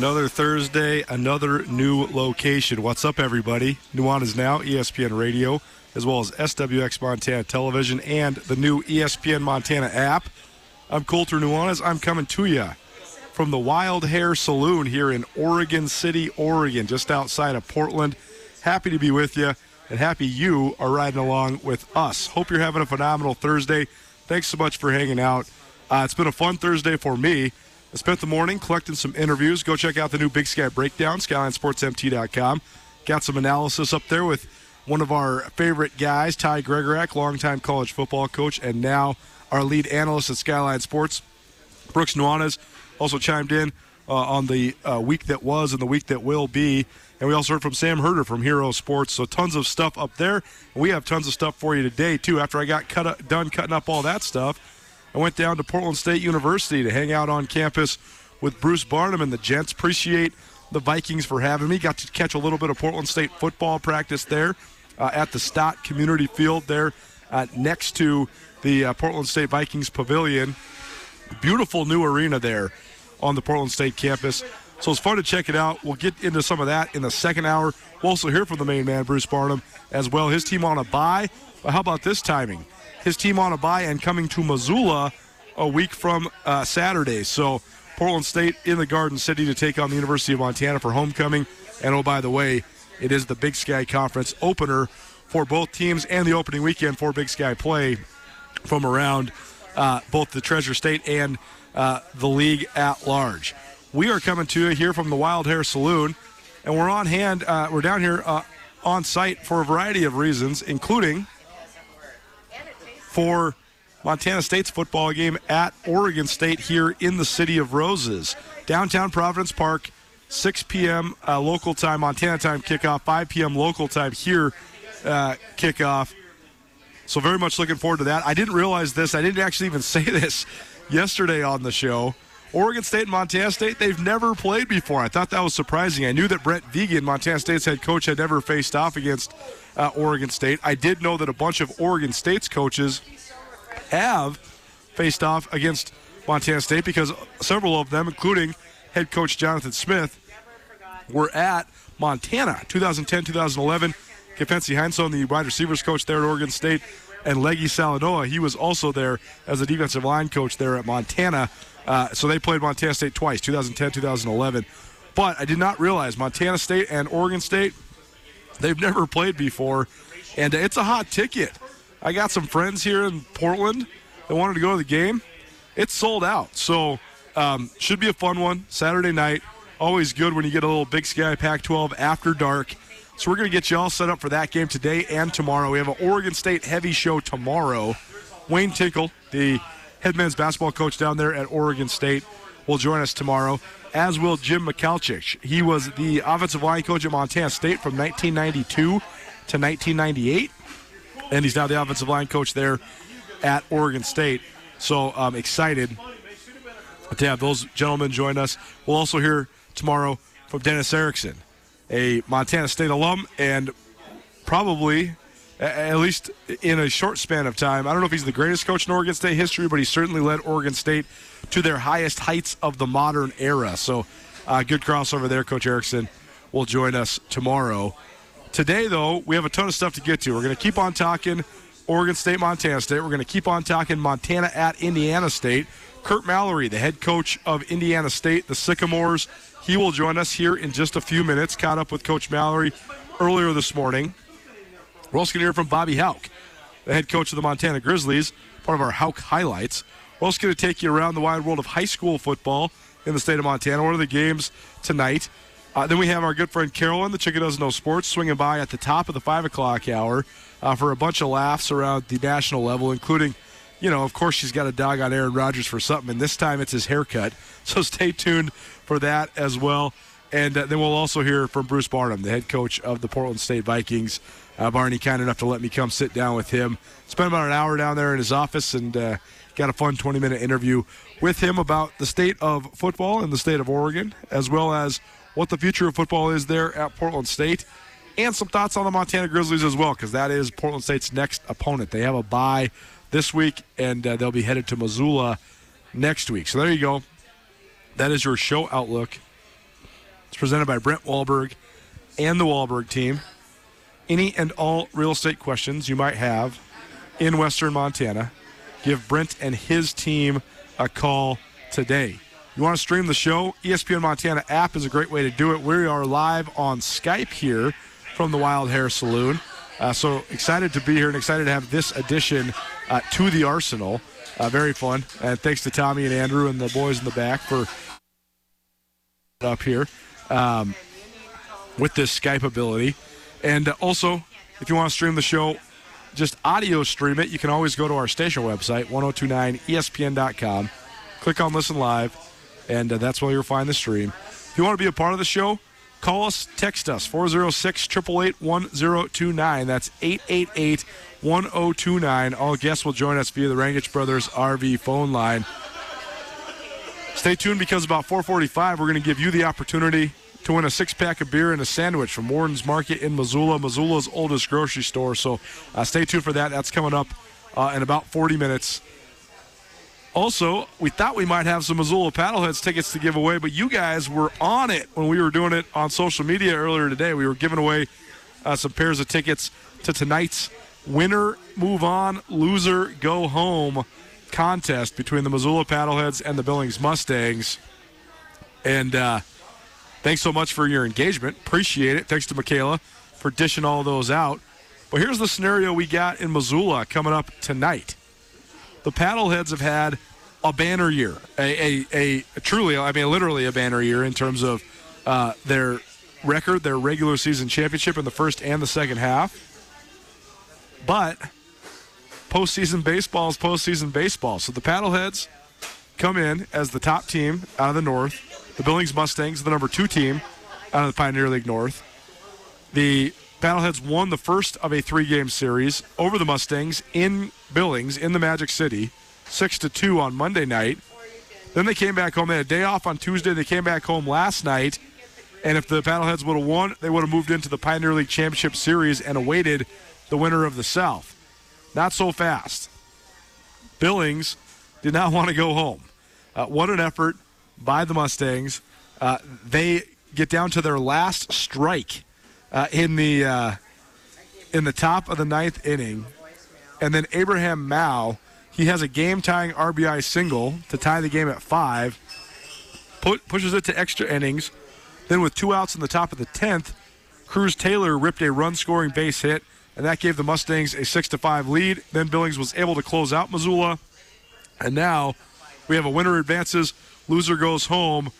Another Thursday, another new location. What's up, everybody? Nuanez Now, ESPN Radio, as well as SWX Montana Television and the new ESPN Montana app. I'm Colter Nuanez. I'm coming to you from the Wild Hare Saloon here in Oregon City, Oregon, just outside of Portland. Happy to be with you, and happy you are riding along with us. Hope you're having a phenomenal Thursday. Thanks so much for hanging out. Uh, it's been a fun Thursday for me. I spent the morning collecting some interviews. Go check out the new Big Sky Breakdown, SkylineSportsMT.com. Got some analysis up there with one of our favorite guys, Ty Gregorak, longtime college football coach, and now our lead analyst at Skyline Sports, Brooks Nuanez, also chimed in uh, on the uh, week that was and the week that will be. And we also heard from Sam Herder from Hero Sports. So tons of stuff up there. We have tons of stuff for you today, too. After I got cut up, done cutting up all that stuff, I went down to Portland State University to hang out on campus with Bruce Barnum and the Gents. Appreciate the Vikings for having me. Got to catch a little bit of Portland State football practice there uh, at the Stott Community Field there uh, next to the uh, Portland State Vikings Pavilion. Beautiful new arena there on the Portland State campus. So it's fun to check it out. We'll get into some of that in the second hour. We'll also hear from the main man, Bruce Barnum, as well. His team on a bye. But how about this timing? His team on a bye and coming to Missoula a week from uh, Saturday. So Portland State in the Garden City to take on the University of Montana for homecoming. And oh, by the way, it is the Big Sky Conference opener for both teams and the opening weekend for Big Sky play from around uh, both the Treasure State and uh, the league at large. We are coming to you here from the Wild Hare Saloon, and we're on hand. Uh, we're down here uh, on site for a variety of reasons, including for Montana State's football game at Oregon State here in the City of Roses, downtown Providence Park. 6 p.m. Uh, local time, Montana time kickoff. 5 p.m. local time here uh, kickoff. So very much looking forward to that. I didn't realize this. I didn't actually even say this yesterday on the show. Oregon State and Montana State, they've never played before. I thought that was surprising. I knew that Brent Vigen, Montana State's head coach, had never faced off against uh, Oregon State. I did know that a bunch of Oregon State's coaches have faced off against Montana State because several of them, including head coach Jonathan Smith, were at Montana 2010 2011. Kefense Hynson, the wide receivers coach there at Oregon State, and Legi Suiaunoa, he was also there as a defensive line coach there at Montana. Uh, so they played Montana State twice, 2010 2011. But I did not realize Montana State and Oregon State They've never played before, and it's a hot ticket. I got some friends here in Portland that wanted to go to the game. It's sold out, so um, should be a fun one. Saturday night, always good when you get a little Big Sky Pac-12 after dark. So we're going to get you all set up for that game today and tomorrow. We have an Oregon State heavy show tomorrow. Wayne Tinkle, the head men's basketball coach down there at Oregon State, will join us tomorrow, as will Jim Michalczik. He was the offensive line coach at Montana State from 1992 to 1998, and he's now the offensive line coach there at Oregon State. So I'm excited to have those gentlemen join us. We'll also hear tomorrow from Dennis Erickson, a Montana State alum and probably at least in a short span of time. I don't know if he's the greatest coach in Oregon State history, but he certainly led Oregon State to their highest heights of the modern era. So, uh, good crossover there. Coach Erickson will join us tomorrow. Today, though, we have a ton of stuff to get to. We're going to keep on talking Oregon State, Montana State. We're going to keep on talking Montana at Indiana State. Curt Mallory, the head coach of Indiana State, the Sycamores, he will join us here in just a few minutes. Caught up with Coach Mallory earlier this morning. We're also going to hear from Bobby Hauck, the head coach of the Montana Grizzlies, part of our Hauck highlights. We're also going to take you around the wide world of high school football in the state of Montana. One of the games tonight. Uh, then we have our good friend Carolyn, the chicken doesn't know sports, swinging by at the top of the five o'clock hour uh, for a bunch of laughs around the national level, including, you know, of course she's got a dog on Aaron Rodgers for something, and this time it's his haircut. So stay tuned for that as well. And uh, then we'll also hear from Bruce Barnum, the head coach of the Portland State Vikings. Uh, Barney kind enough to let me come sit down with him. Spent about an hour down there in his office and uh, got a fun 20 minute interview with him about the state of football in the state of Oregon, as well as what the future of football is there at Portland State, and some thoughts on the Montana Grizzlies as well, because that is Portland State's next opponent. They have a bye this week, and uh, they'll be headed to Missoula next week. So there you go. That is your show outlook. It's presented by Brent Wahlberg and the Wahlberg team. Any and all real estate questions you might have in Western Montana, give Brent and his team a call today. You want to stream the show? ESPN Montana app is a great way to do it. We are live on Skype here from the Wild Hare Saloon. Uh, so excited to be here and excited to have this addition uh, to the Arsenal. Uh, very fun. And thanks to Tommy and Andrew and the boys in the back for up here um, with this Skype ability. And also, if you want to stream the show, just audio stream it. You can always go to our station website, 1029ESPN.com. Click on Listen Live, and uh, that's where you'll find the stream. If you want to be a part of the show, call us, text us, 406 888 1029. That's 888 1029. All guests will join us via the Rangitsch Brothers RV phone line. Stay tuned because about 445, we're going to give you the opportunity to win a six pack of beer and a sandwich from Worden's Market in Missoula, Missoula's oldest grocery store. So uh, stay tuned for that. That's coming up uh, in about 40 minutes. Also, we thought we might have some Missoula Paddleheads tickets to give away, but you guys were on it when we were doing it on social media earlier today. We were giving away uh, some pairs of tickets to tonight's winner move on, loser go home contest between the Missoula Paddleheads and the Billings Mustangs. And uh, thanks so much for your engagement. Appreciate it. Thanks to Michaela for dishing all those out. But here's the scenario we got in Missoula coming up tonight. The Paddleheads have had a banner year, a, a, a truly, I mean, literally a banner year in terms of uh, their record, their regular season championship in the first and the second half. But postseason baseball is postseason baseball. So the Paddleheads come in as the top team out of the North. The Billings Mustangs, the number two team out of the Pioneer League North. The Paddleheads won the first of a three-game series over the Mustangs in Billings in the Magic City, six to two on Monday night. Then they came back home. They had a day off on Tuesday. They came back home last night, and if the Paddleheads would have won, they would have moved into the Pioneer League Championship Series and awaited the winner of the South. Not so fast. Billings did not want to go home. Uh, what an effort by the Mustangs. Uh, they get down to their last strike uh, in the uh, in the top of the ninth inning, and then Abraham Mao he has a game tying RBI single to tie the game at five. Put, pushes it to extra innings. Then with two outs in the top of the tenth, Cruz Taylor ripped a run scoring base hit, and that gave the Mustangs a 6 to 5 lead. Then Billings was able to close out Missoula. And now we have a winner advances, loser goes home.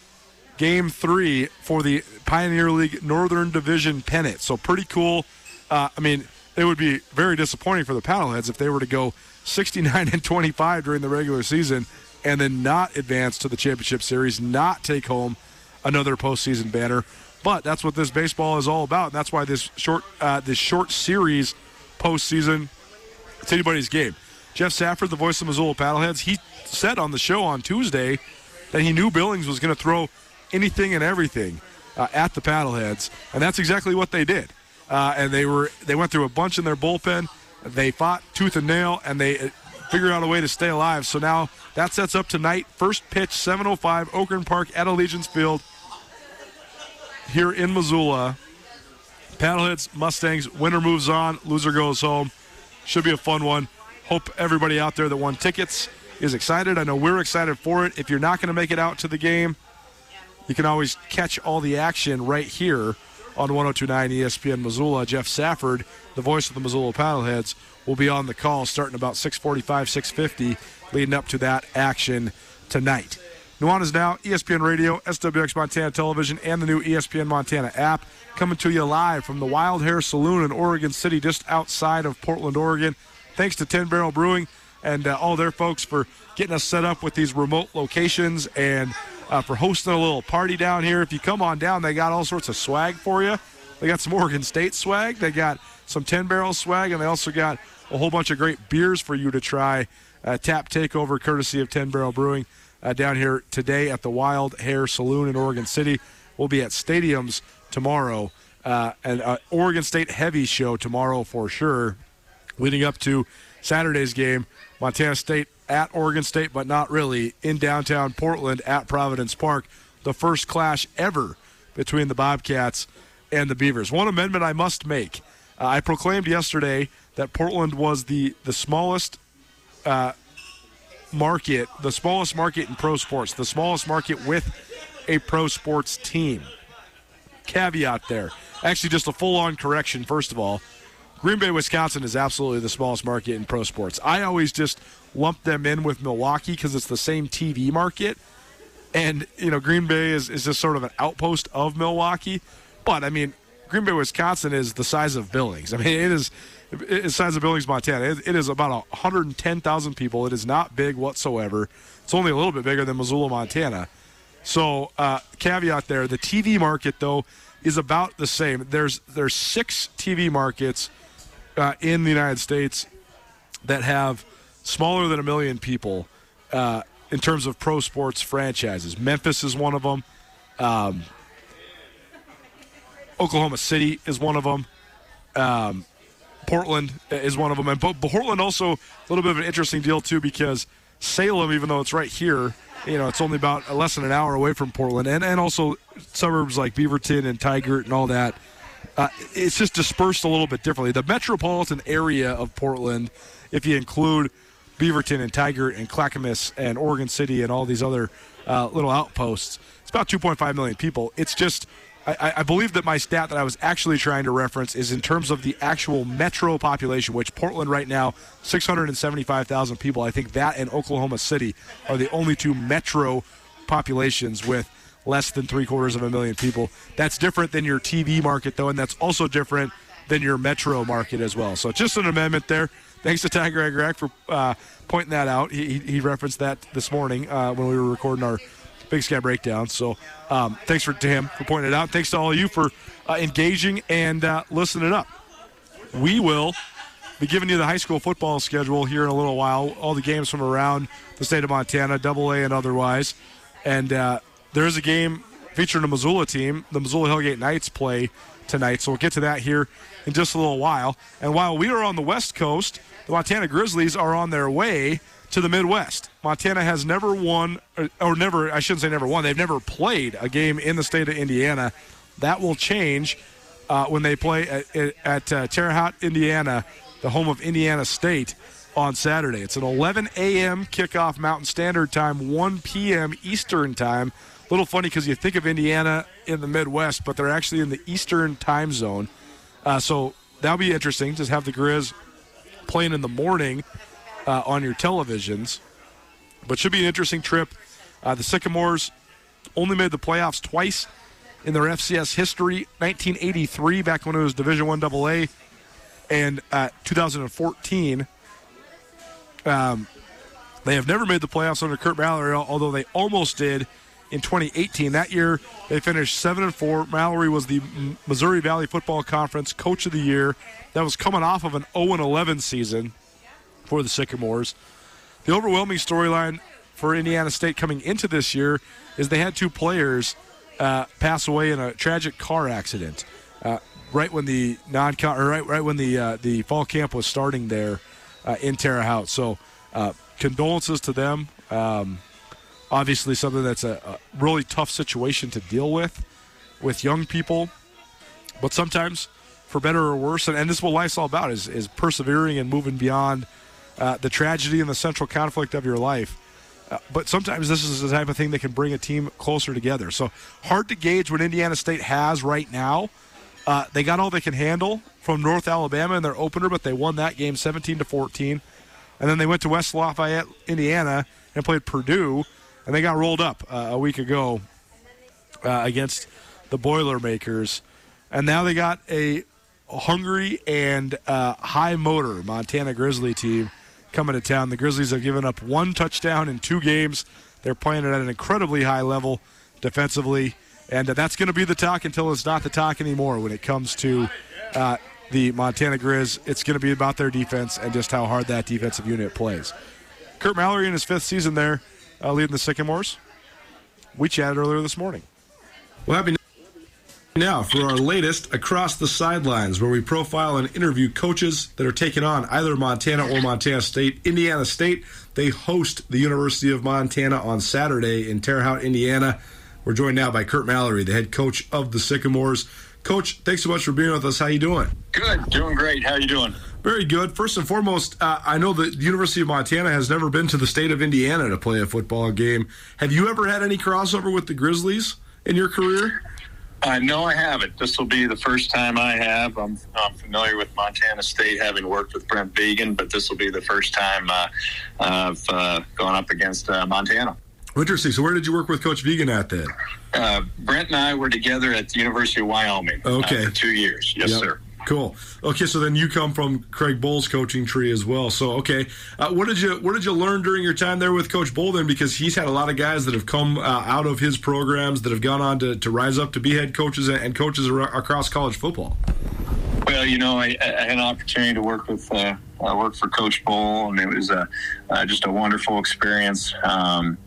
Game three for the Pioneer League Northern Division pennant. So pretty cool. Uh, I mean, it would be very disappointing for the Paddleheads if they were to go 69 and 25 during the regular season and then not advance to the championship series, not take home another postseason banner. But that's what this baseball is all about, and that's why this short uh, this short series postseason it's anybody's game. Jeff Safford, the voice of Missoula Paddleheads, he said on the show on Tuesday that he knew Billings was going to throw anything and everything uh, at the Paddleheads, and that's exactly what they did. Uh, and they were they went through a bunch in their bullpen. They fought tooth and nail, and they uh, figured out a way to stay alive. So now that sets up tonight. First pitch, 7:05, Ogren Park at Allegiance Field here in Missoula. Paddleheads, Mustangs, winner moves on, loser goes home. Should be a fun one. Hope everybody out there that won tickets is excited. I know we're excited for it. If you're not going to make it out to the game, you can always catch all the action right here on 1029 ESPN Missoula. Jeff Safford, the voice of the Missoula Paddleheads, will be on the call starting about 645, 650, leading up to that action tonight. Nuanez Now, ESPN Radio, SWX Montana Television, and the new ESPN Montana app coming to you live from the Wild Hare Saloon in Oregon City, just outside of Portland, Oregon. Thanks to 10 Barrel Brewing and uh, all their folks for getting us set up with these remote locations and uh, for hosting a little party down here. If you come on down, they got all sorts of swag for you. They got some Oregon State swag, they got some 10 Barrel swag, and they also got a whole bunch of great beers for you to try. Uh, tap takeover courtesy of 10 Barrel Brewing uh, down here today at the Wild Hare Saloon in Oregon City. We'll be at stadiums tomorrow, uh, and uh, Oregon State heavy show tomorrow for sure, leading up to Saturday's game. Montana State at Oregon State, but not really in downtown Portland at Providence Park. The first clash ever between the Bobcats and the Beavers. One amendment I must make. Uh, I proclaimed yesterday that Portland was the the smallest uh, market, the smallest market in pro sports, the smallest market with a pro sports team. Caveat there. Actually, just a full on correction, first of all. Green Bay, Wisconsin is absolutely the smallest market in pro sports. I always just lump them in with Milwaukee because it's the same TV market. And, you know, Green Bay is, is just sort of an outpost of Milwaukee. But, I mean, Green Bay, Wisconsin is the size of Billings. I mean, it is the size of Billings, Montana. It, it is about 110,000 people. It is not big whatsoever. It's only a little bit bigger than Missoula, Montana. So, uh, caveat there: the TV market though is about the same. There's there's six TV markets uh, in the United States that have smaller than a million people uh, in terms of pro sports franchises. Memphis is one of them. Um, Oklahoma City is one of them. Um, Portland is one of them, and but Portland also a little bit of an interesting deal too because Salem, even though it's right here, you know, it's only about less than an hour away from Portland, and and also suburbs like Beaverton and Tigard and all that. Uh, it's just dispersed a little bit differently. The metropolitan area of Portland, if you include Beaverton and Tigard and Clackamas and Oregon City and all these other uh, little outposts, it's about 2.5 million people. It's just I, I, believe that my stat that I was actually trying to reference is in terms of the actual metro population, which Portland right now, 675,000 people. I think that and Oklahoma City are the only two metro populations with less than three quarters of a million people. That's different than your TV market, though, and that's also different than your metro market as well. So just an amendment there. Thanks to Ty Gregorak for uh, pointing that out. He, he referenced that this morning uh, when we were recording our Big Sky Breakdown. So um, thanks for, to him for pointing it out. Thanks to all of you for uh, engaging and uh, listening up. We will be giving you the high school football schedule here in a little while. All the games from around the state of Montana, Double A and otherwise. And uh, there is a game featuring a Missoula team. The Missoula Hellgate Knights play tonight, so we'll get to that here in just a little while. And while we are on the West Coast, the Montana Grizzlies are on their way to the Midwest. Montana has never won, or never, I shouldn't say never won, they've never played a game in the state of Indiana. That will change uh, when they play at, at uh, Terre Haute, Indiana, the home of Indiana State, on Saturday. It's an 11 a.m. kickoff Mountain Standard Time, 1 p.m. Eastern Time. Little funny because you think of Indiana in the Midwest, but they're actually in the Eastern time zone. Uh, so that'll be interesting to have the Grizz playing in the morning uh, on your televisions. But should be an interesting trip. Uh, the Sycamores only made the playoffs twice in their FCS history 1983, back when it was Division 1 AA, and uh, 2014. Um, they have never made the playoffs under Curt Mallory, although they almost did in 2018. That year, they finished seven and four. Mallory was the Missouri Valley Football Conference Coach of the Year. That was coming off of an 0 and 11 season for the Sycamores. The overwhelming storyline for Indiana State coming into this year is they had two players uh, pass away in a tragic car accident uh, right when the non right right when the uh, the fall camp was starting there uh, in Terre Haute. So uh, condolences to them. Um, obviously, something that's a, a, really tough situation to deal with with young people. But sometimes, for better or worse, and, and this is what life's all about: is is persevering and moving beyond uh, the tragedy and the central conflict of your life. Uh, but sometimes this is the type of thing that can bring a team closer together. So hard to gauge what Indiana State has right now. Uh, they got all they can handle from North Alabama in their opener, but they won that game 17 to 14. And then they went to West Lafayette, Indiana, and played Purdue, and they got rolled up uh, a week ago uh, against the Boilermakers. And now they got a hungry and uh, high motor Montana Grizzly team coming to town. The Grizzlies have given up one touchdown in two games. They're playing it at an incredibly high level defensively, and uh, that's going to be the talk until it's not the talk anymore when it comes to uh, the Montana Grizz. It's going to be about their defense and just how hard that defensive unit plays. Curt Mallory in his fifth season there, uh, leading the Sycamores. We chatted earlier this morning. Well, happy now for our latest Across the Sidelines, where we profile and interview coaches that are taking on either Montana or Montana State. Indiana State, they host the University of Montana on Saturday in Terre Haute, Indiana. We're joined now by Curt Mallory, the head coach of the Sycamores. Coach, thanks so much for being with us. How you doing? Good, doing great. How you doing? Very good. First and foremost, uh, I know that the University of Montana has never been to the state of Indiana to play a football game. Have you ever had any crossover with the Grizzlies in your career? Uh, no, I haven't. This will be the first time I have. I'm, I'm, familiar with Montana State, having worked with Brent Vigen, but this will be the first time uh, I've uh, gone up against uh, Montana. Interesting. So, where did you work with Coach Vigen at then? Uh, Brent and I were together at the University of Wyoming. Uh, okay. for two years. Yes, yep. sir. Cool. Okay, so then you come from Craig Bohl's coaching tree as well. So okay, uh, what did you what did you learn during your time there with Coach Bohl then? Because he's had a lot of guys that have come uh, out of his programs that have gone on to, to rise up to be head coaches and coaches across college football. Well, you know, I, I had an opportunity to work with uh, work for Coach Bohl, and it was a, uh, just a wonderful experience. Um,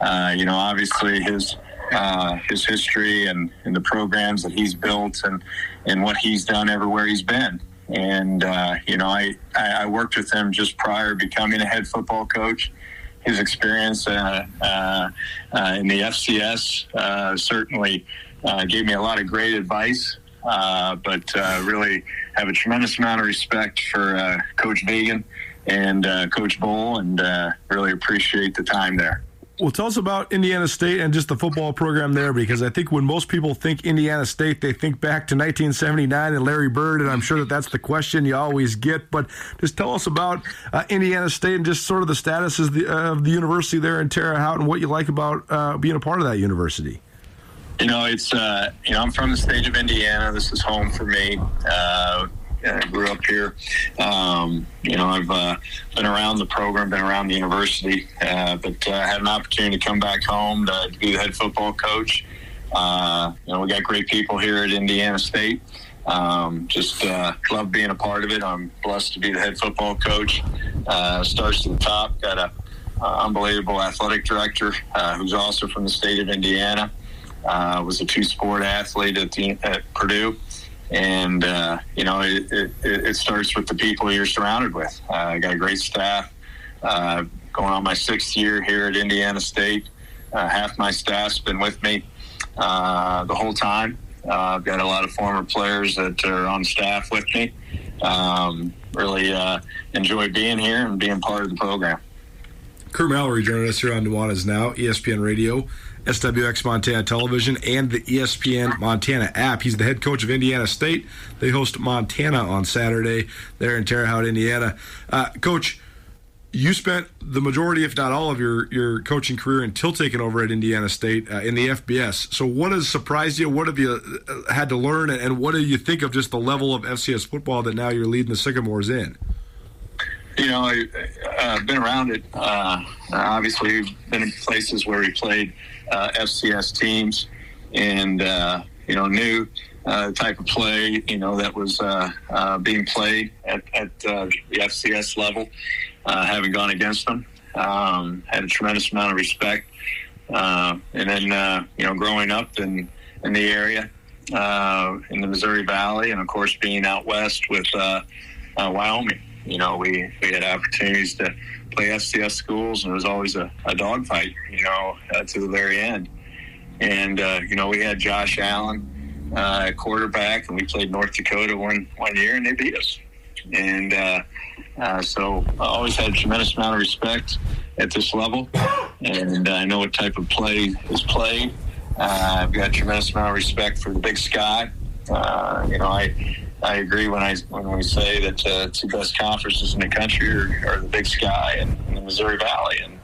uh, you know, obviously his uh, his history and, and the programs that he's built and, and what he's done everywhere he's been. And, uh, you know, I, I worked with him just prior becoming a head football coach. His experience uh, uh, uh in the FCS certainly gave me a lot of great advice, but really have a tremendous amount of respect for Coach Vigen and Coach Bohl and really appreciate the time there. Well, tell us about Indiana State and just the football program there, because I think when most people think Indiana State, they think back to 1979 and Larry Bird, and I'm sure that that's the question you always get. But just tell us about uh, Indiana State and just sort of the status of the, uh, of the university there in Terre Haute and what you like about uh, being a part of that university. You know, it's uh, you know I'm from the state of Indiana. This is home for me. I grew up here. Um, you know, I've uh, been around the program, been around the university, uh, but uh, had an opportunity to come back home to, be the head football coach. Uh, you know, we got great people here at Indiana State. Um, just uh, love being a part of it. I'm blessed to be the head football coach. Starts at the top. Got a unbelievable athletic director who's also from the state of Indiana. was a two-sport athlete at, the, at Purdue and uh, you know it, it, it, starts with the people you're surrounded with. Uh, I got a great staff. Uh, going on my sixth year here at Indiana State. Uh, half my staff's been with me uh, the whole time. Uh, I've got a lot of former players that are on staff with me. Um, really enjoy being here and being part of the program. Curt Mallory joining us here on Nuanez Now, ESPN Radio. SWX Montana Television and the ESPN Montana app. He's the head coach of Indiana State. They host Montana on Saturday there in Terre Haute, Indiana. Uh, coach, you spent the majority, if not all, of your, your coaching career until taking over at Indiana State uh, in the FBS. So, what has surprised you? What have you uh, had to learn? And what do you think of just the level of FCS football that now you're leading the Sycamores in? You know, I've uh, been around it. Uh, obviously, been in places where we played uh, FCS teams and, uh, you know, knew uh, type of play, you know, that was uh, uh, being played at, at uh, the FCS level, uh, having gone against them. Um, had a tremendous amount of respect. Uh, and then, uh, you know, growing up in, in the area, uh, in the Missouri Valley, and of course being out west with uh, uh, Wyoming, you know, we, we had opportunities to play FCS schools, and it was always a, a dogfight, you know, uh, to the very end. And, uh, you know, we had Josh Allen uh, quarterback, and we played North Dakota one, one year, and they beat us. And uh, uh, so I always had a tremendous amount of respect at this level, and I know what type of play is played. Uh, I've got a tremendous amount of respect for the Big Sky. You know, I I agree when I when we say that uh, two best conferences in the country are, are the Big Sky and, and the Missouri Valley, and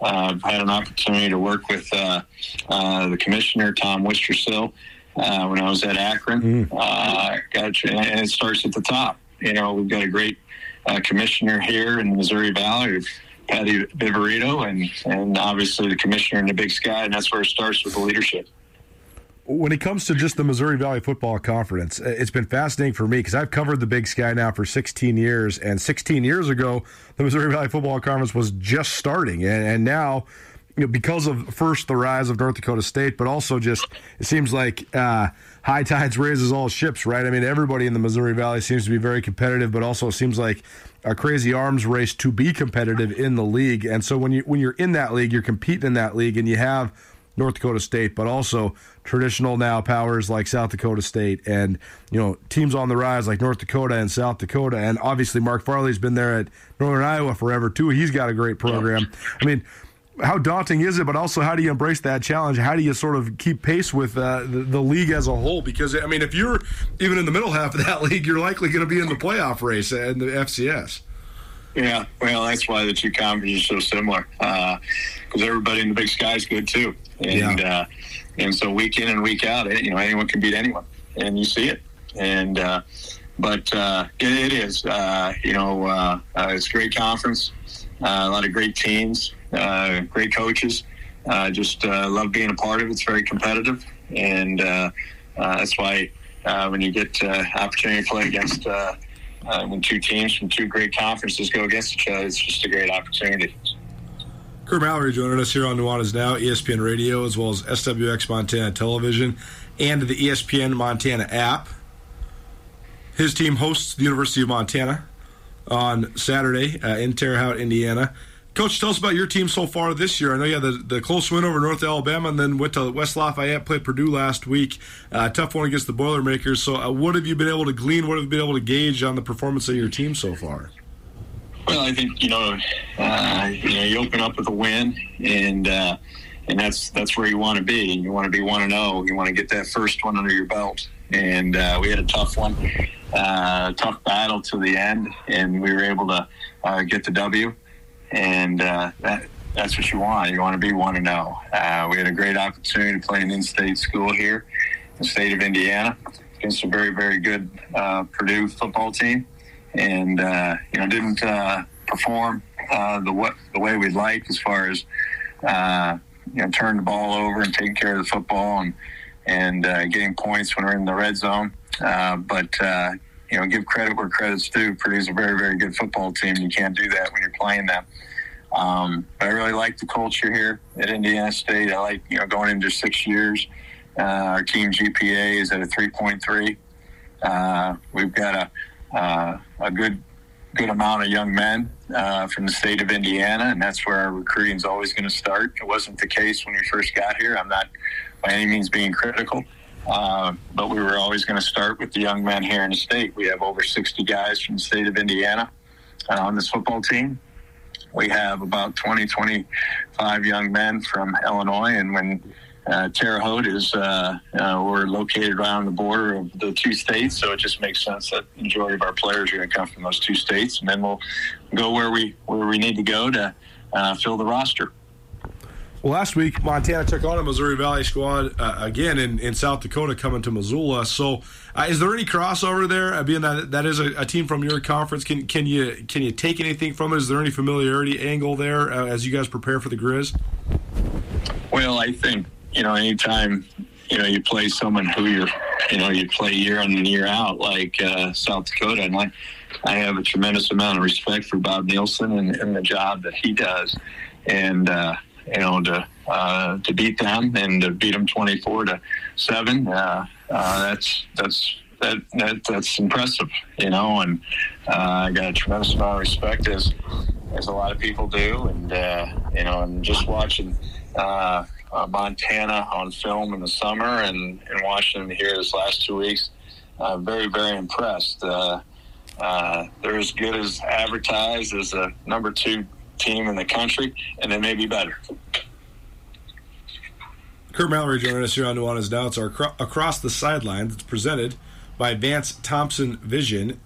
uh, I've had an opportunity to work with uh, uh, the commissioner Tom Wistrcill uh, when I was at Akron. Uh, got and it starts at the top. You know, we've got a great uh, commissioner here in the Missouri Valley. Patty Viverito, and and obviously the commissioner in the Big Sky, and that's where it starts with the leadership. When it comes to just the Missouri Valley Football Conference, it's been fascinating for me because I've covered the Big Sky now for 16 years, and 16 years ago, the Missouri Valley Football Conference was just starting, and, and now. You know, because of first the rise of North Dakota State, but also just it seems like uh, high tides raises all ships, right? I mean, everybody in the Missouri Valley seems to be very competitive, but also it seems like a crazy arms race to be competitive in the league. And so when you when you're in that league, you're competing in that league, and you have North Dakota State, but also traditional now powers like South Dakota State, and you know teams on the rise like North Dakota and South Dakota, and obviously Mark Farley's been there at Northern Iowa forever too. He's got a great program. I mean how daunting is it? But also, how do you embrace that challenge? How do you sort of keep pace with uh, the, the, league as a whole? Because I mean, if you're even in the middle half of that league, you're likely going to be in the playoff race in the FCS. Yeah, well, that's why the two conferences are so similar because uh, everybody in the Big Sky is good too, and yeah. uh, and so week in and week out, you know, anyone can beat anyone, and you see it, and uh, but uh, it, it is, uh, you know, it's a great conference, a lot of great teams uh, great coaches. Uh, just uh, love being a part of it. It's very competitive, and uh, uh, that's why uh, when you get uh, opportunity to play against uh, when two teams from two great conferences go against each other, it's just a great opportunity. Curt Mallory joining us here on Nuanez Now, ESPN Radio, as well as SWX Montana Television and the ESPN Montana app. His team hosts the University of Montana on Saturday uh, in Terre Haute, Indiana. Coach, tell us about your team so far this year. I know you had the, the close win over North Alabama and then went to West Lafayette, played Purdue last week. Uh, tough one against the Boilermakers. So, uh, what have you been able to glean? What have you been able to gauge on the performance of your team so far? Well, I think you know, uh, you know, you open up with a win, and uh, and that's that's where you want to be. You want to be one and zero. Oh. You want to get that first one under your belt. And uh, we had a tough one, uh, tough battle to the end, and we were able to get the W and uh, that that's what you want. You want to be one to know. Uh, we had a great opportunity to play an in-state school here, in the state of Indiana, against a very very good uh, Purdue football team, and uh, you know didn't uh, perform uh, the what the way we'd like as far as you know turn the ball over and taking care of the football and and getting points when we're in the red zone, but you know, give credit where credit's due. Purdue's a very, very good football team. You can't do that when you're playing them. Um, I really like the culture here at Indiana State. I like, you know, going into six years. Uh, our team GPA is at a 3.3. Uh, we've got a, uh, a good good amount of young men uh, from the state of Indiana, and that's where our recruiting is always going to start. It wasn't the case when we first got here. I'm not by any means being critical. Uh, but we were always going to start with the young men here in the state. We have over 60 guys from the state of Indiana uh, on this football team. we have about 20, 25 young men from Illinois, and when uh, Terre Haute is uh, uh, we're located around the border of the two states, so it just makes sense that the majority of our players are going to come from those two states, and then we'll go where we where we need to go to uh, fill the roster. Well, last week Montana took on a Missouri Valley squad uh, again in, in South Dakota, coming to Missoula. So, uh, is there any crossover there? Uh, being that that is a, a, team from your conference, can can you can you take anything from it? Is there any familiarity angle there uh, as you guys prepare for the Grizz? Well, I think you know anytime you know you play someone who you're you know you play year in and year out like uh, South Dakota, and I I have a tremendous amount of respect for Bob Nielsen and, and the job that he does, and uh, you know, to uh, to beat them and to beat them 24 to seven. Uh, uh, that's that's that, that that's impressive, you know, and uh, I got a tremendous amount of respect as as a lot of people do, and uh, you know, and just watching. Uh, Montana on film in the summer and in Washington here this last two weeks. I'm very, very impressed. they're as good as advertised as a number two team in the country, and they may be better. Curt Mallory joining us here on Nuanez Now. Our Across the Sidelines. It's presented by Advanced Thompson Vision.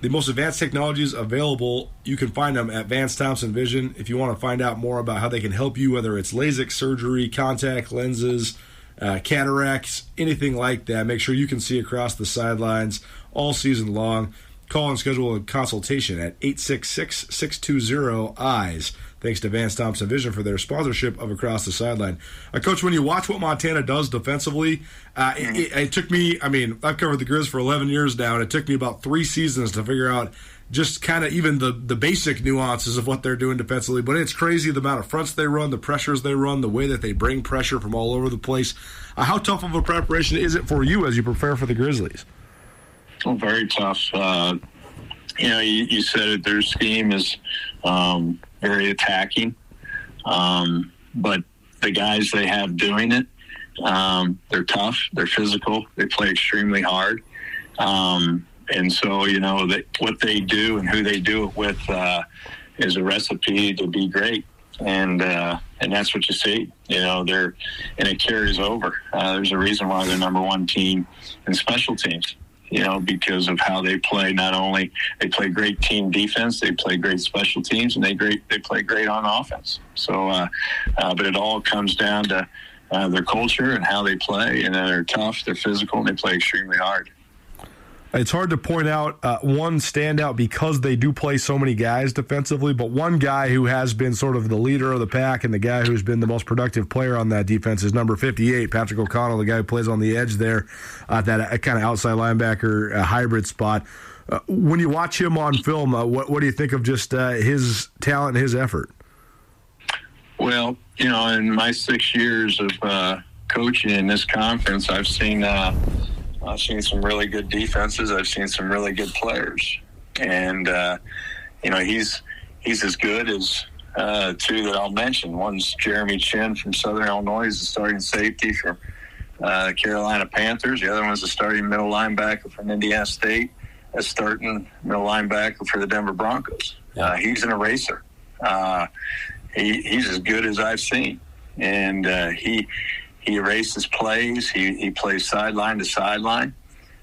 The most advanced technologies available, you can find them at Advanced Thompson Vision. If you want to find out more about how they can help you, whether it's LASIK surgery, contact lenses, uh, cataracts, anything like that, make sure you can see across the sidelines all season long. Call and schedule a consultation at 866 620 EYES. Thanks to Vance Thompson Vision for their sponsorship of Across the Sideline. Uh, Coach, when you watch what Montana does defensively, uh, it, it, it, took me, I mean, I've covered the Grizz for 11 years now, and it took me about three seasons to figure out just kind of even the, the basic nuances of what they're doing defensively. But it's crazy the amount of fronts they run, the pressures they run, the way that they bring pressure from all over the place. Uh, how tough of a preparation is it for you as you prepare for the Grizzlies? Well, very tough. Uh, you know, you, you, said it. Their scheme is um, very attacking, um, but the guys they have doing it, um, they're tough. They're physical. They play extremely hard. Um, and so, you know, that what they do and who they do it with uh, is a recipe to be great. And uh, and that's what you see. You know, they're and it carries over. Uh, there's a reason why they're number one team in special teams you know, because of how they play. Not only they play great team defense, they play great special teams, and they great they play great on offense. So, uh, uh, but it all comes down to uh, their culture and how they play, and they're tough, they're physical, and they play extremely hard. It's hard to point out uh, one standout because they do play so many guys defensively, but one guy who has been sort of the leader of the pack and the guy who's been the most productive player on that defense is number 58, Patrick O'Connell, the guy who plays on the edge there, uh, that uh, kind of outside linebacker uh, hybrid spot. Uh, when you watch him on film, uh, what, what do you think of just his talent and his effort? Well, you know, in my six years of coaching in this conference, I've seen I've seen some really good defenses. I've seen some really good players, and uh, you know he's he's as good as uh, two that I'll mention. One's Jeremy Chinn from Southern Illinois, he's a starting safety for uh, the Carolina Panthers. The other one's a starting middle linebacker from Indiana State, a starting middle linebacker for the Denver Broncos. Uh, he's an eraser. Uh, he, he's as good as I've seen, and uh, he he erases plays. He, he plays sideline to sideline.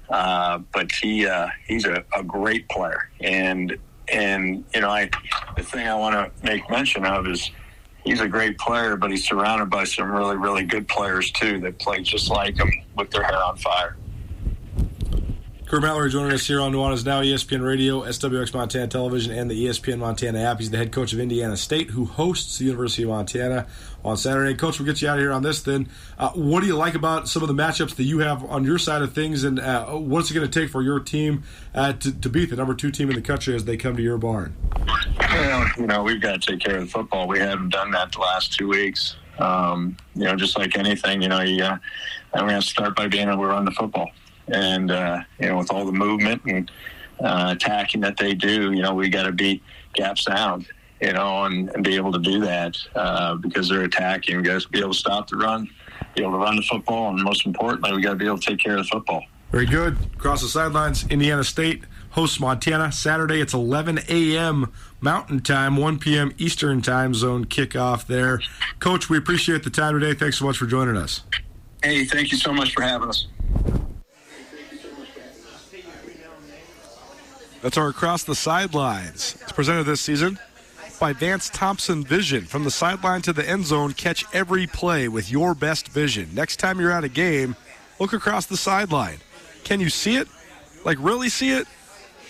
Uh, but he uh, he's a, a, great player. And and you know, I the thing I want to make mention of is he's a great player, but he's surrounded by some really really good players too that play just like him with their hair on fire. Curt Mallory joining us here on Nuanez Now, ESPN Radio, SWX Montana Television, and the ESPN Montana app. He's the head coach of Indiana State, who hosts the University of Montana on Saturday. Coach, we'll get you out of here on this then. Uh, what do you like about some of the matchups that you have on your side of things, and uh, what's it going to take for your team uh, to, to, beat the number two team in the country as they come to your barn? Well, you know, we've got to take care of the football. We haven't done that the last two weeks. Um, you know, just like anything, you know, you got, and we have to start by being able to run the football and uh, you know with all the movement and uh, attacking that they do, you know we got to beat gap sound, you know, and, and be able to do that uh, because they're attacking. We got to be able to stop the run, be able to run the football, and most importantly, we got to be able to take care of the football. Very good. Across the sidelines, Indiana State hosts Montana. Saturday, it's 11 a.m. Mountain Time, 1 p.m. Eastern Time Zone kickoff there. Coach, we appreciate the time today. Thanks so much for joining us. Hey, thank you so much for having us. That's our Across the Sidelines. It's presented this season by Vance Thompson Vision. From the sideline to the end zone, catch every play with your best vision. Next time you're at a game, look across the sideline. Can you see it? Like, really see it?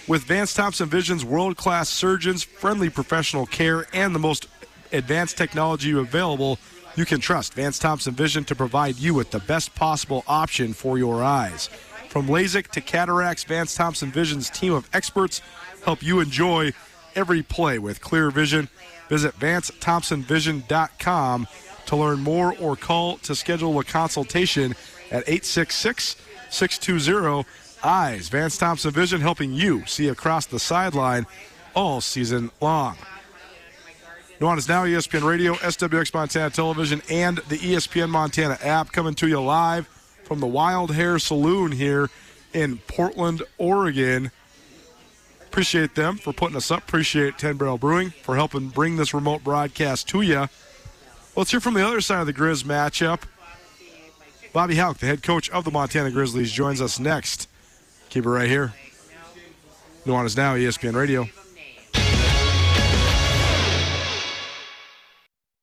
With Vance Thompson Vision's world class surgeons, friendly professional care, and the most advanced technology available, you can trust Vance Thompson Vision to provide you with the best possible option for your eyes. From LASIK to cataracts, Vance Thompson Vision's team of experts help you enjoy every play with clear vision. Visit VanceThompsonVision.com to learn more or call to schedule a consultation at 866 620 EYES. Vance Thompson Vision helping you see across the sideline all season long. Nuanez Now, ESPN Radio, SWX Montana Television, and the ESPN Montana app coming to you live from the Wild Hare Saloon here in Portland, Oregon. Appreciate them for putting us up. Appreciate 10 Barrel Brewing for helping bring this remote broadcast to you. Let's hear from the other side of the Grizz matchup. Bobby Hauck, the head coach of the Montana Grizzlies, joins us next. Keep it right here. Nuanez Now, ESPN Radio.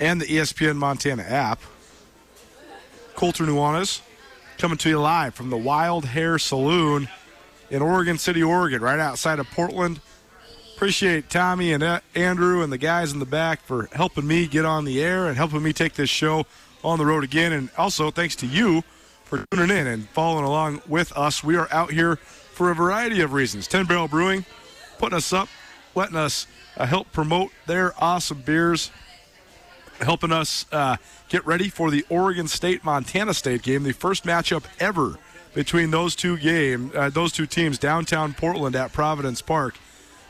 and the ESPN Montana app. Colter Nuanez coming to you live from the Wild Hare Saloon in Oregon City, Oregon, right outside of Portland. Appreciate Tommy and uh, Andrew and the guys in the back for helping me get on the air and helping me take this show on the road again. And also thanks to you for tuning in and following along with us. We are out here for a variety of reasons. 10 Barrel Brewing putting us up, letting us uh, help promote their awesome beers, helping us uh, get ready for the Oregon State Montana State game, the first matchup ever between those two game, uh, those two teams downtown Portland at Providence Park.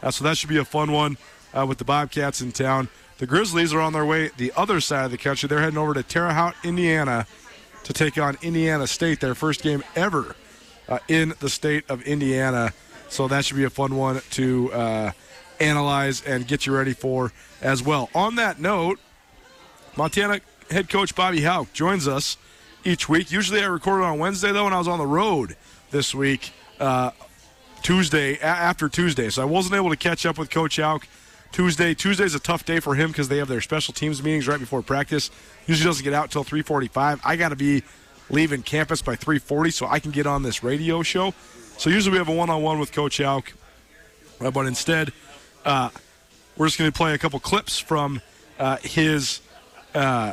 Uh, so that should be a fun one uh, with the Bobcats in town. The Grizzlies are on their way the other side of the country. They're heading over to Terre Haute, Indiana, to take on Indiana State, their first game ever uh, in the state of Indiana. So that should be a fun one to uh, analyze and get you ready for as well. On that note, Montana head coach Bobby Hauck joins us each week. Usually I record on Wednesday, though, and I was on the road this week, uh, Tuesday, a- after Tuesday. So I wasn't able to catch up with Coach Hauck Tuesday. Tuesday's a tough day for him because they have their special teams meetings right before practice. Usually doesn't get out till 345. I got to be leaving campus by 340 so I can get on this radio show. So usually we have a one-on-one with Coach Hauck. Uh, but instead, uh, we're just going to play a couple clips from uh, his uh,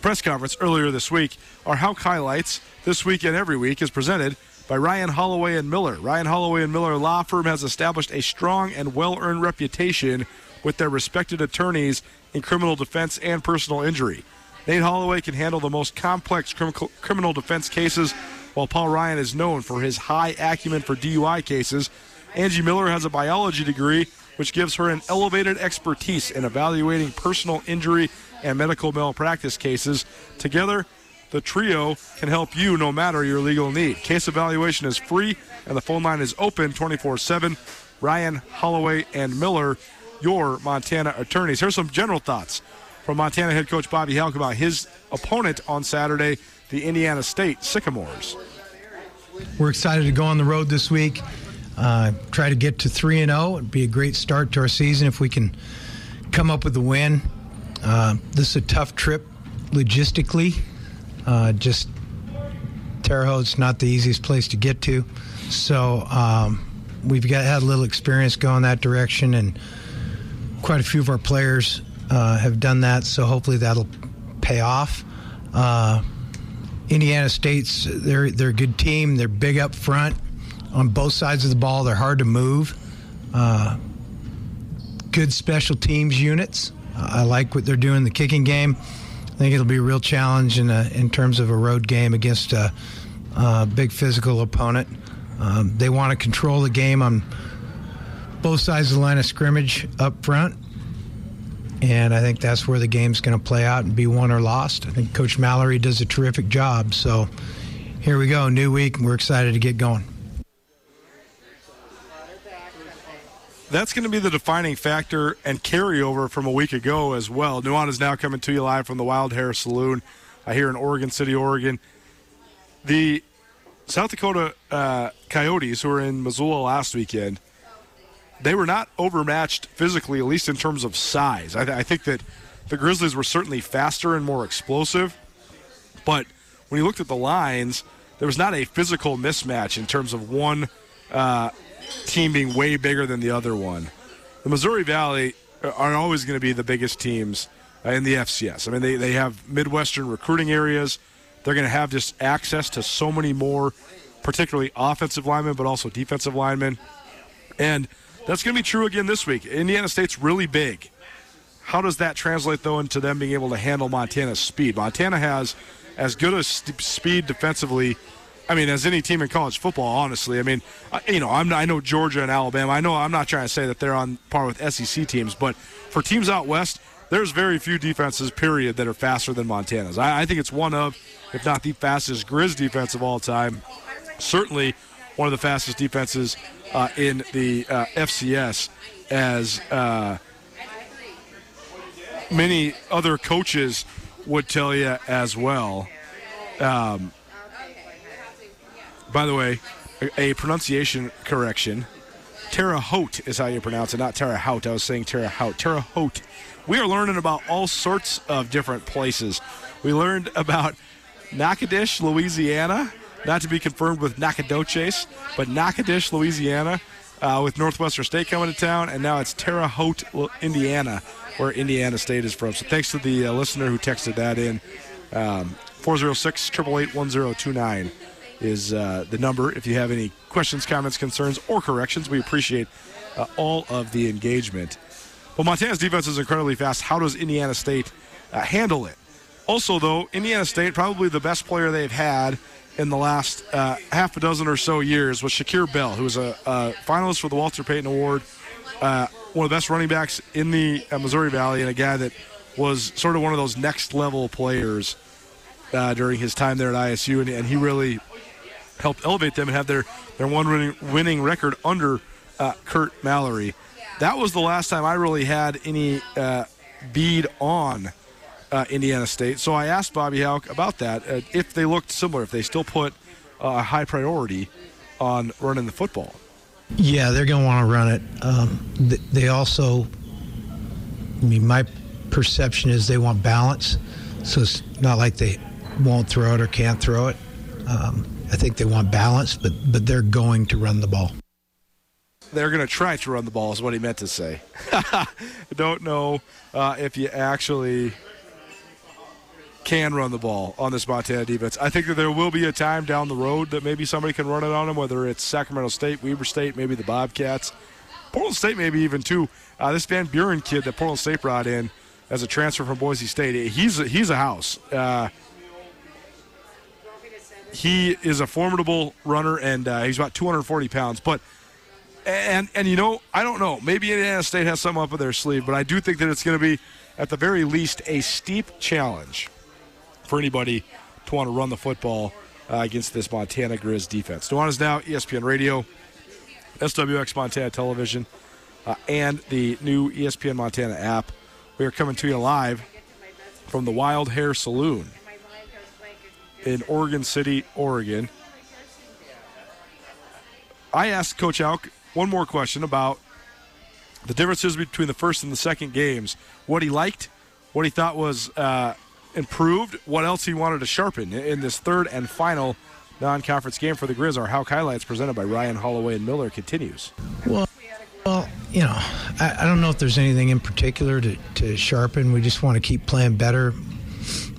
press conference earlier this week. Our Hauck highlights this week and every week is presented by Ryan Holloway and Miller. Ryan Holloway and Miller Law Firm has established a strong and well-earned reputation with their respected attorneys in criminal defense and personal injury. Nate Holloway can handle the most complex crim- criminal defense cases, while Paul Ryan is known for his high acumen for DUI cases. Angie Miller has a biology degree, which gives her an elevated expertise in evaluating personal injury and medical malpractice cases. Together, the trio can help you no matter your legal need. Case evaluation is free, and the phone line is open 24 7. Ryan, Holloway, and Miller, your Montana attorneys. Here's some general thoughts from Montana head coach Bobby Hauck about his opponent on Saturday, the Indiana State Sycamores. We're excited to go on the road this week. Uh, try to get to 3 and 0. It'd be a great start to our season if we can come up with a win. Uh, this is a tough trip logistically. Uh, just Terre Haute's not the easiest place to get to. So um, we've got had a little experience going that direction, and quite a few of our players uh, have done that. So hopefully that'll pay off. Uh, Indiana State's they're they're a good team. They're big up front on both sides of the ball. They're hard to move. Uh, good special teams units. I like what they're doing in the kicking game. I think it'll be a real challenge in a, in terms of a road game against a, a big physical opponent. Um, they want to control the game on both sides of the line of scrimmage up front. And I think that's where the game's going to play out and be won or lost. I think Coach Mallory does a terrific job. So here we go, new week, and we're excited to get going. That's going to be the defining factor and carryover from a week ago as well. Nuanez Now coming to you live from the Wild Hare Saloon uh, here in Oregon City, Oregon. The South Dakota uh, Coyotes, who were in Missoula last weekend, they were not overmatched physically, at least in terms of size. I, th- I think that the Grizzlies were certainly faster and more explosive, but when you looked at the lines, there was not a physical mismatch in terms of one uh, team being way bigger than the other one. The Missouri Valley are always going to be the biggest teams uh, in the FCS. I mean, they, they have Midwestern recruiting areas. They're going to have just access to so many more, particularly offensive linemen, but also defensive linemen. And that's going to be true again this week. Indiana State's really big. How does that translate, though, into them being able to handle Montana's speed? Montana has as good a speed defensively I mean, as any team in college football, honestly. I mean, you know, I'm, I know Georgia and Alabama. I know I'm not trying to say that they're on par with SEC teams, but for teams out west, there's very few defenses, period, that are faster than Montana's. I, I think it's one of, if not the fastest Grizz defense of all time. Certainly one of the fastest defenses uh, in the uh, FCS, as uh, many other coaches would tell you as well. Um, by the way, a, pronunciation correction. Terre Haute is how you pronounce it, not Terre Haute. I was saying Terre Haute. Terre Haute. We are learning about all sorts of different places. We learned about Natchitoches, Louisiana, not to be confirmed with Nacogdoches, but Natchitoches, Louisiana, uh, with Northwestern State coming to town, and now it's Terre Haute, Indiana, where Indiana State is from. So thanks to the uh, listener who texted that in. Um, 406 888 1029 is uh, the number. If you have any questions, comments, concerns, or corrections, we appreciate uh, all of the engagement. But Montana's defense is incredibly fast. How does Indiana State uh, handle it? Also, though, Indiana State, probably the best player they've had in the last uh, half a dozen or so years was Shakir Bell, who was a, a finalist for the Walter Payton Award, uh, one of the best running backs in the uh, Missouri Valley, and a guy that was sort of one of those next level players during his time there at ISU, and, and he really helped elevate them and have their, their one winning, winning record under uh, Curt Mallory. That was the last time I really had any uh, bead on uh, Indiana State. So I asked Bobby Hauck about that, uh, if they looked similar, if they still put a high priority on running the football. Yeah, they're going to want to run it. Um, they also, I mean, my perception is they want balance. So it's not like they won't throw it or can't throw it. Um, I think they want balance, but but they're going to run the ball. They're going to try to run the ball, is what he meant to say. I don't know uh, if you actually can run the ball on this Montana defense. I think that there will be a time down the road that maybe somebody can run it on them, whether it's Sacramento State, Weber State, maybe the Bobcats, Portland State, maybe even too. Uh, this Van Buren kid that Portland State brought in as a transfer from Boise State, he's a, he's a house. Uh, he is a formidable runner, and uh, he's about 240 pounds. But And and you know, I don't know. Maybe Indiana State has something up in their sleeve, but I do think that it's going to be, at the very least, a steep challenge for anybody to want to run the football uh, against this Montana Grizz defense. Nuanez Now, ESPN Radio, SWX Montana Television, uh, and the new ESPN Montana app. We are coming to you live from the Wild Hare Saloon in Oregon City, Oregon. I asked Coach Hauck one more question about the differences between the first and the second games. What he liked, what he thought was uh, improved, what else he wanted to sharpen in this third and final non-conference game for the Grizz. Our Hauck highlights presented by Ryan Holloway and Miller continues. Well, well, you know, I, I don't know if there's anything in particular to, to sharpen. We just want to keep playing better,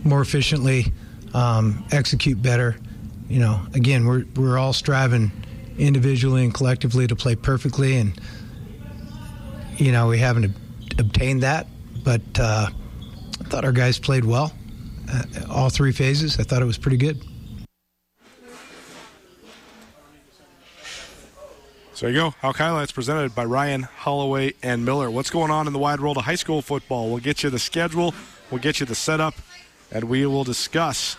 more efficiently, um, execute better. You know, again, we're we're all striving individually and collectively to play perfectly, and you know we haven't ob- obtained that. But uh, I thought our guys played well, uh, all three phases. I thought it was pretty good. So there you go. Hauck Highlights presented by Ryan Holloway and Miller. What's going on in the wide world of high school football? We'll get you the schedule, we'll get you the setup, and we will discuss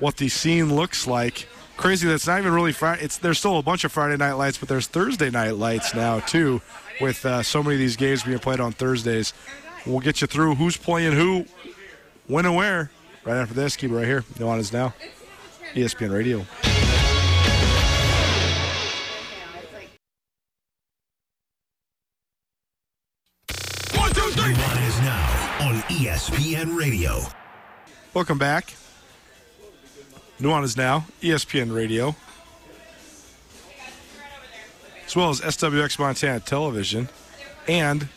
what the scene looks like. Crazy that's not even really Friday. It's there's still a bunch of Friday night lights, but there's Thursday night lights now too, with uh, so many of these games being played on Thursdays. We'll get you through who's playing who, when and where. Right after this, keep it right here. Nuanez Now, ESPN Radio. Nuanez Now on ESPN Radio. Welcome back. Nuanez Now, ESPN Radio, as well as SWX Montana Television and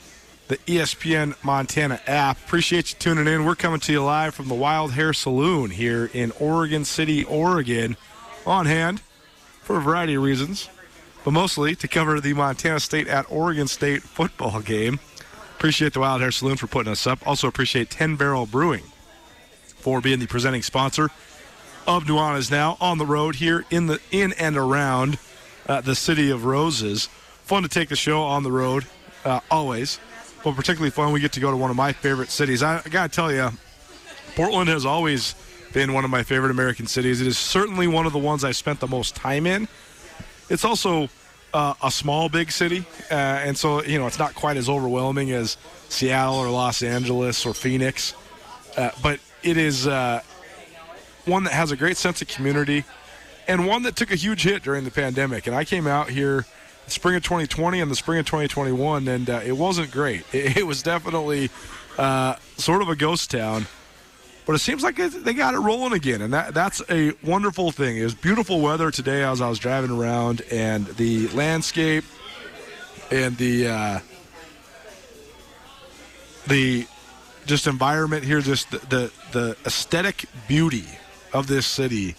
the ESPN Montana app. Appreciate you tuning in. We're coming to you live from the Wild Hare Saloon here in Oregon City, Oregon, on hand for a variety of reasons, but mostly to cover the Montana State at Oregon State football game. Appreciate the Wild Hare Saloon for putting us up. Also appreciate 10 Barrel Brewing for being the presenting sponsor of Nuanez now on the road here in the in and around uh, the city of Roses. Fun to take the show on the road, uh, always. But particularly fun, we get to go to one of my favorite cities. I, I got to tell you, Portland has always been one of my favorite American cities. It is certainly one of the ones I spent the most time in. It's also uh, a small, big city, uh, and so you know it's not quite as overwhelming as Seattle or Los Angeles or Phoenix, uh, but it is uh, one that has a great sense of community, and one that took a huge hit during the pandemic. And I came out here spring of 2020 and the spring of 2021, and uh, it wasn't great. It, it was definitely uh, sort of a ghost town. But it seems like they got it rolling again, and that that's a wonderful thing. It was beautiful weather today as I was driving around, and the landscape and the uh, the just environment here, just the, the the aesthetic beauty of this city.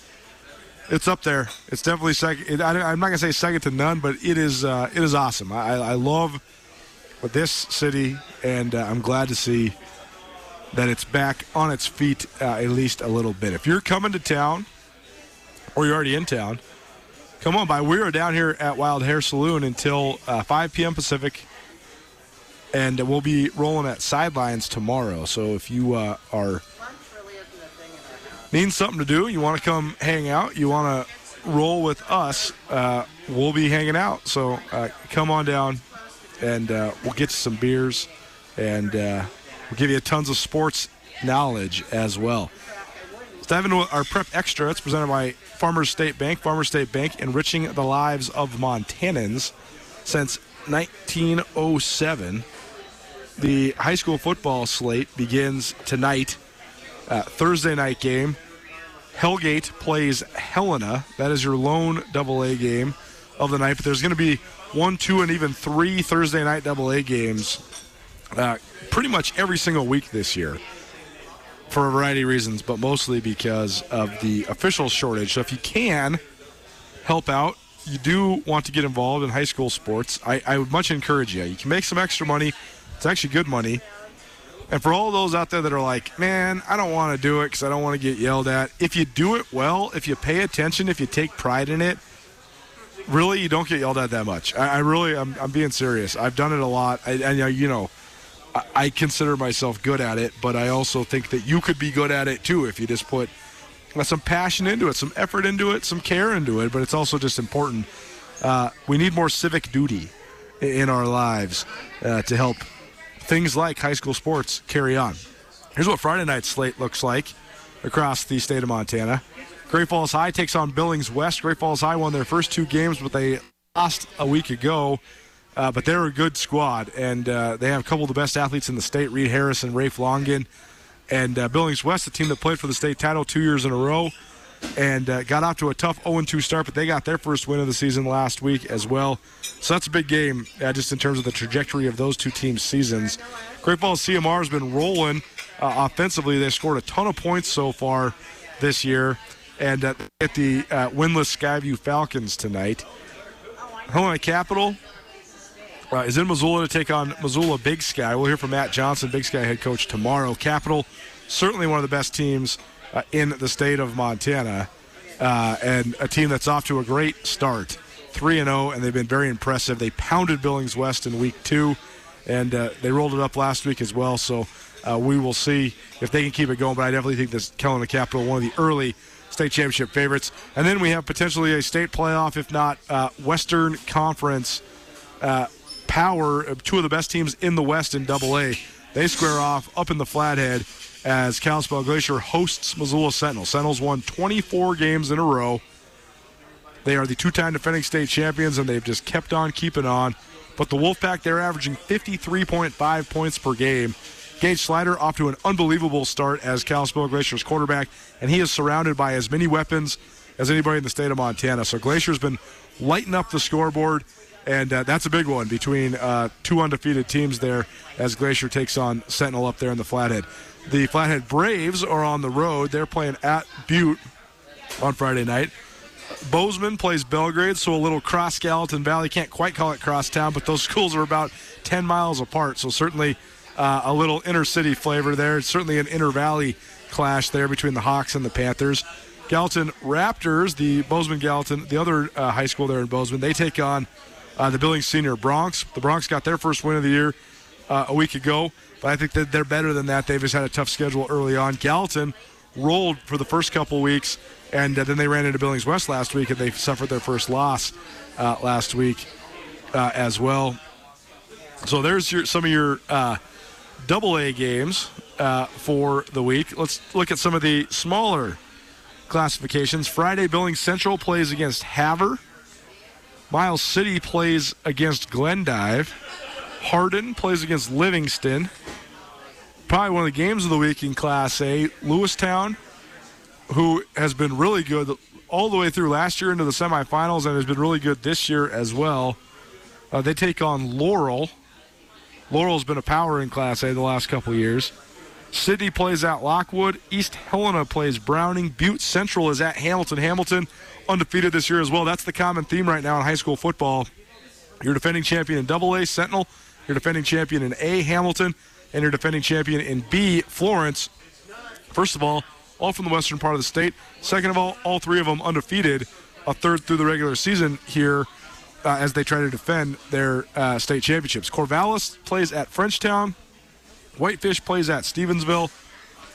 It's up there. It's definitely second. It, I, am not gonna say second to none, but it is uh, it is awesome. I, I love this city, and uh, I'm glad to see that it's back on its feet uh, at least a little bit. If you're coming to town, or you're already in town, come on by. We are down here at Wild Hare Saloon until uh, 5 p.m. Pacific, and we'll be rolling at Sidelines tomorrow. So if you uh, are needing something to do, you want to come hang out, you want to roll with us, uh, we'll be hanging out. So uh, come on down, and uh, we'll get you some beers, and uh, we'll give you tons of sports knowledge as well. Let's dive into our prep extra. It's presented by Farmers State Bank. Farmers State Bank enriching the lives of Montanans since 1907. The high school football slate begins tonight. Uh, Thursday night game. Hellgate plays Helena. That is your lone double A game of the night. But there's going to be one, two, and even three Thursday night double A games uh, pretty much every single week this year for a variety of reasons, but mostly because of the official shortage. So if you can help out, you do want to get involved in high school sports, I, I would much encourage you. You can make some extra money. It's actually good money. And for all those out there that are like, man, I don't want to do it because I don't want to get yelled at. If you do it well, if you pay attention, if you take pride in it, really, you don't get yelled at that much. I, I really, I'm, I'm being serious. I've done it a lot, and you know, I, I consider myself good at it, but I also think that you could be good at it too if you just put some passion into it, some effort into it, some care into it. But it's also just important. Uh, we need more civic duty in our lives uh, to help things like high school sports carry on. Here's what Friday night slate looks like across the state of Montana. Great Falls High takes on Billings West. Great Falls High won their first two games, but they lost a week ago. Uh, but they're a good squad, and uh, they have a couple of the best athletes in the state: Reed Harris and Rafe Longan. And uh, Billings West, the team that played for the state title two years in a row, and uh, got off to a tough 0-2 start, but they got their first win of the season last week as well. So that's a big game, uh, just in terms of the trajectory of those two teams' seasons. Great Falls CMR has been rolling uh, offensively. They scored a ton of points so far this year, and uh, at the uh, winless Skyview Falcons tonight. Helena Capital uh, is in Missoula to take on Missoula Big Sky. We'll hear from Matt Johnson, Big Sky head coach, tomorrow. Capital, certainly one of the best teams uh, in the state of Montana, uh, and a team that's off to a great start. 3 and 0, and they've been very impressive. They pounded Billings West in week two, and uh, they rolled it up last week as well. So uh, we will see if they can keep it going. But I definitely think this Helena Capital, one of the early state championship favorites. And then we have potentially a state playoff, if not uh, Western Conference uh, power. Two of the best teams in the West in Double A. They square off up in the Flathead as Kalispell Glacier hosts Missoula Sentinel. Sentinels won 24 games in a row. They are the two-time defending state champions, and they've just kept on keeping on. But the Wolfpack, they're averaging 53.5 points per game. Gage Slider off to an unbelievable start as Kalispell Glacier's quarterback, and he is surrounded by as many weapons as anybody in the state of Montana. So Glacier's been lighting up the scoreboard, and uh, that's a big one between uh, two undefeated teams there as Glacier takes on Sentinel up there in the Flathead. The Flathead Braves are on the road. They're playing at Butte on Friday night. Bozeman plays Belgrade, so a little cross Gallatin Valley. Can't quite call it cross town, but those schools are about 10 miles apart, so certainly uh, a little inner city flavor there. It's certainly an inner valley clash there between the Hawks and the Panthers. Gallatin Raptors, the Bozeman Gallatin, the other uh, high school there in Bozeman, they take on uh, the Billings Senior Broncs. The Broncs got their first win of the year uh, a week ago, but I think that they're better than that. They've just had a tough schedule early on. Gallatin rolled for the first couple weeks, and uh, then they ran into Billings West last week, and they suffered their first loss uh, last week uh, as well. So there's your some of your uh, double A games uh, for the week. Let's look at some of the smaller classifications. Friday, Billings Central plays against Havre. Miles City plays against Glendive. Hardin plays against Livingston. Probably one of the games of the week in Class A. Lewistown, who has been really good all the way through last year into the semifinals and has been really good this year as well. Uh, they take on Laurel. Laurel's been a power in Class A the last couple years. Sidney plays at Lockwood. East Helena plays Browning. Butte Central is at Hamilton. Hamilton undefeated this year as well. That's the common theme right now in high school football. Your defending champion in Double A, Sentinel. Your defending champion in A, Hamilton, and your defending champion in B, Florence. First of all, all from the western part of the state. Second of all, all three of them undefeated. A third through the regular season here uh, as they try to defend their uh, state championships. Corvallis plays at Frenchtown. Whitefish plays at Stevensville.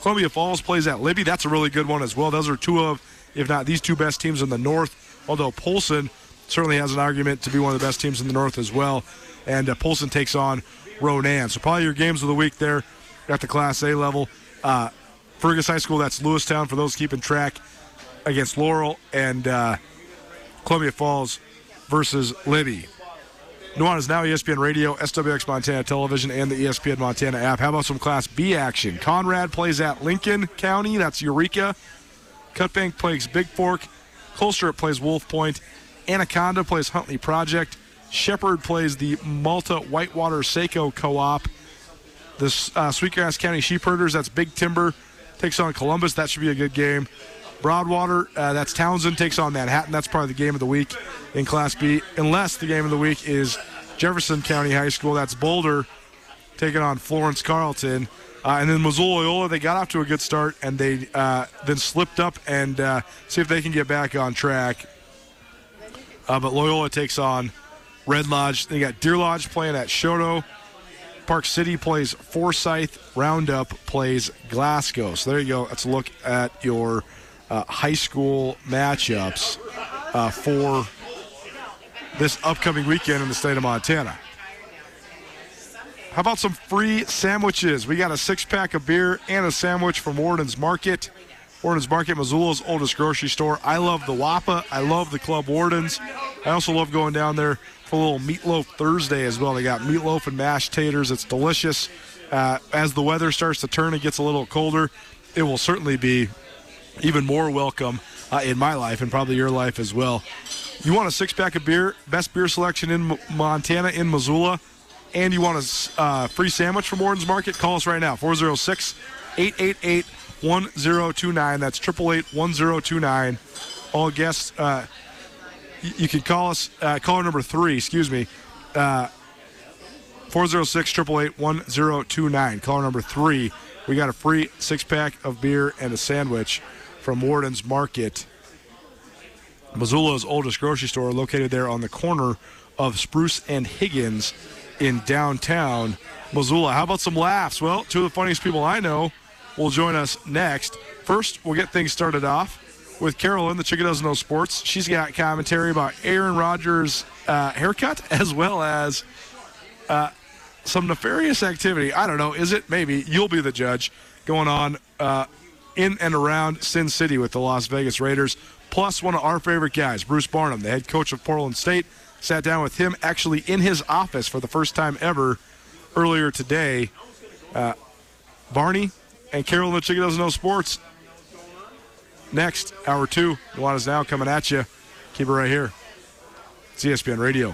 Columbia Falls plays at Libby. That's a really good one as well. Those are two of, if not these two best teams in the North. Although Polson certainly has an argument to be one of the best teams in the North as well. And uh, Polson takes on Ronan. So probably your games of the week there at the Class A level. Uh, Fergus High School, that's Lewistown for those keeping track against Laurel and uh, Columbia Falls versus Libby. Nuanez Now, E ESPN Radio, SWX Montana Television, and the ESPN Montana app. How about some Class B action? Conrad plays at Lincoln County. That's Eureka. Cut Bank plays Bigfork. Colstrip plays Wolf Point. Anaconda plays Huntley Project. Shepherd plays the Malta Whitewater Saco Co-op. The uh, Sweetgrass County Sheepherders, that's Big Timber, takes on Columbus. That should be a good game. Broadwater, uh, that's Townsend, takes on Manhattan. That's probably the game of the week in Class B, unless the game of the week is Jefferson County High School. That's Boulder taking on Florence Carlton. Uh, and then Missoula Loyola, they got off to a good start and they uh, then slipped up and uh, see if they can get back on track Uh, but Loyola takes on Red Lodge. They got Deer Lodge playing at Choteau. Park City plays Forsyth. Roundup plays Glasgow. So there you go. Let's look at your uh, high school matchups uh, for this upcoming weekend in the state of Montana. How about some free sandwiches? We got a six pack of beer and a sandwich from Worden's Market. Worden's Market, Missoula's oldest grocery store. I love the WAPA. I love the Club Wordens. I also love going down there little meatloaf Thursday as well. They got meatloaf and mashed taters. It's delicious. Uh, as the weather starts to turn and gets a little colder, it will certainly be even more welcome uh, in my life and probably your life as well. You want a six pack of beer, best beer selection in Montana, in Missoula, and you want a uh, free sandwich from Worden's Market? Call us right now 406 888 1029. That's 888 1029. All guests, uh, you can call us, uh, caller number three, excuse me, uh, 406 888 1029. Caller number three. We got a free six pack of beer and a sandwich from Worden's Market. Missoula's oldest grocery store, located there on the corner of Spruce and Higgins in downtown Missoula. How about some laughs? Well, two of the funniest people I know will join us next. First, we'll get things started off with Carolyn, the chicken doesn't know sports. She's got commentary about Aaron Rodgers' uh, haircut as well as uh, some nefarious activity. I don't know. Is it? Maybe. You'll be the judge going on uh, in and around Sin City with the Las Vegas Raiders. Plus, one of our favorite guys, Bruce Barnum, the head coach of Portland State. Sat down with him actually in his office for the first time ever earlier today. Uh, Barney and Carolyn, the chicken doesn't know sports next, hour two. Nuanez Now coming at you. Keep it right here. ESPN Radio.